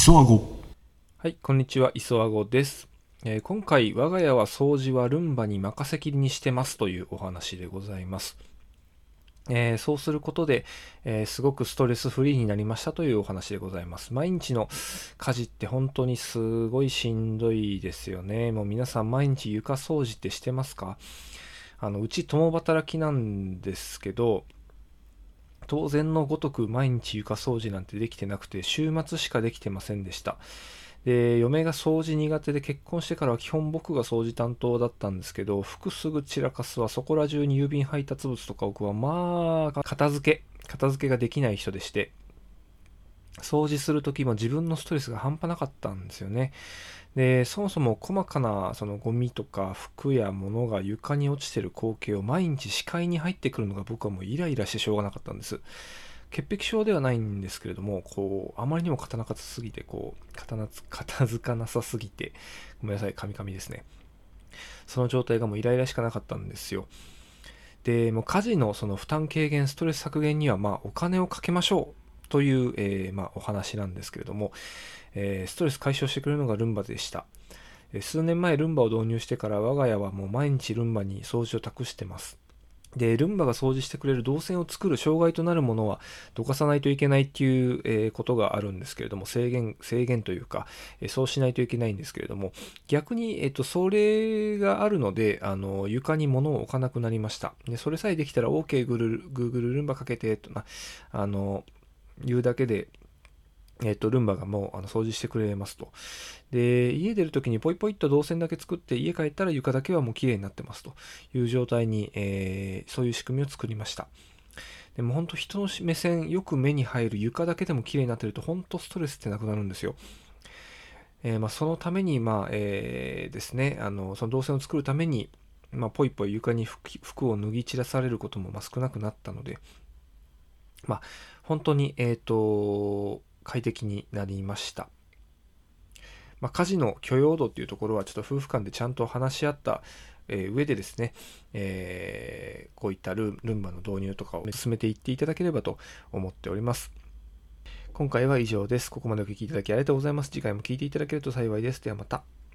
磯あごはい、こんにちは、磯あごです、えー今回、我が家は掃除はルンバに任せきりにしてますというお話でございます。えーそうすることで、えーすごくストレスフリーになりましたというお話でございます。毎日の家事って本当にすごいしんどいですよね。もう皆さん毎日床掃除ってしてますか？あの、うち共働きなんですけど、当然のごとく毎日床掃除なんてできてなくて、週末しかできてませんでした。で、嫁が掃除苦手で結婚してからは基本僕が掃除担当だったんですけど、服すぐ散らかすは、そこら中に郵便配達物とか置くは、まあ、片付け、片付けができない人でして、掃除するときも自分のストレスが半端なかったんですよね。で、そもそも細かなそのゴミとか服や物が床に落ちてる光景を毎日視界に入ってくるのが僕はもうイライラしてしょうがなかったんです。潔癖症ではないんですけれども、こう、あまりにも片なかったすぎて、こう、片なつ 片付かなさすぎて、ごめんなさい、カミカミですね。その状態がもうイライラしかなかったんですよ。で、もう家事のその負担軽減、ストレス削減には、まあ、お金をかけましょうという、えーまあ、お話なんですけれども、えーストレス解消してくれるのがルンバでした。数年前ルンバを導入してから我が家はもう毎日ルンバに掃除を託してます。で、ルンバが掃除してくれる動線を作る障害となるものはどかさないといけないっていう、えーことがあるんですけれども、制限、制限というか、えーそうしないといけないんですけれども、逆に、えっ、と、それがあるので、あの、床に物を置かなくなりました。で、それさえできたら OK、Google、Google ルンバかけて、とな、あの、言うだけで、えっ、と、ルンバがもうあの掃除してくれますと。で、家出るときにポイポイっと動線だけ作って、家帰ったら床だけはもう綺麗になってますという状態に、えーそういう仕組みを作りました。でも本当人の目線、よく目に入る床だけでも綺麗になってると、本当ストレスってなくなるんですよ。えーまあ、そのために、まあ、えーですね、あの、その動線を作るために、まあ、ポイポイ床に服を脱ぎ散らされることもま少なくなったので、まあ、本当に、えっ、と、快適になりました。まあ、家事の許容度っていうところはちょっと夫婦間でちゃんと話し合った、えー上でですね、えーこういったルンバの導入とかを進めていっていただければと思っております。今回は以上です。ここまでお聞きいただきありがとうございます。次回も聞いていただけると幸いです。ではまた。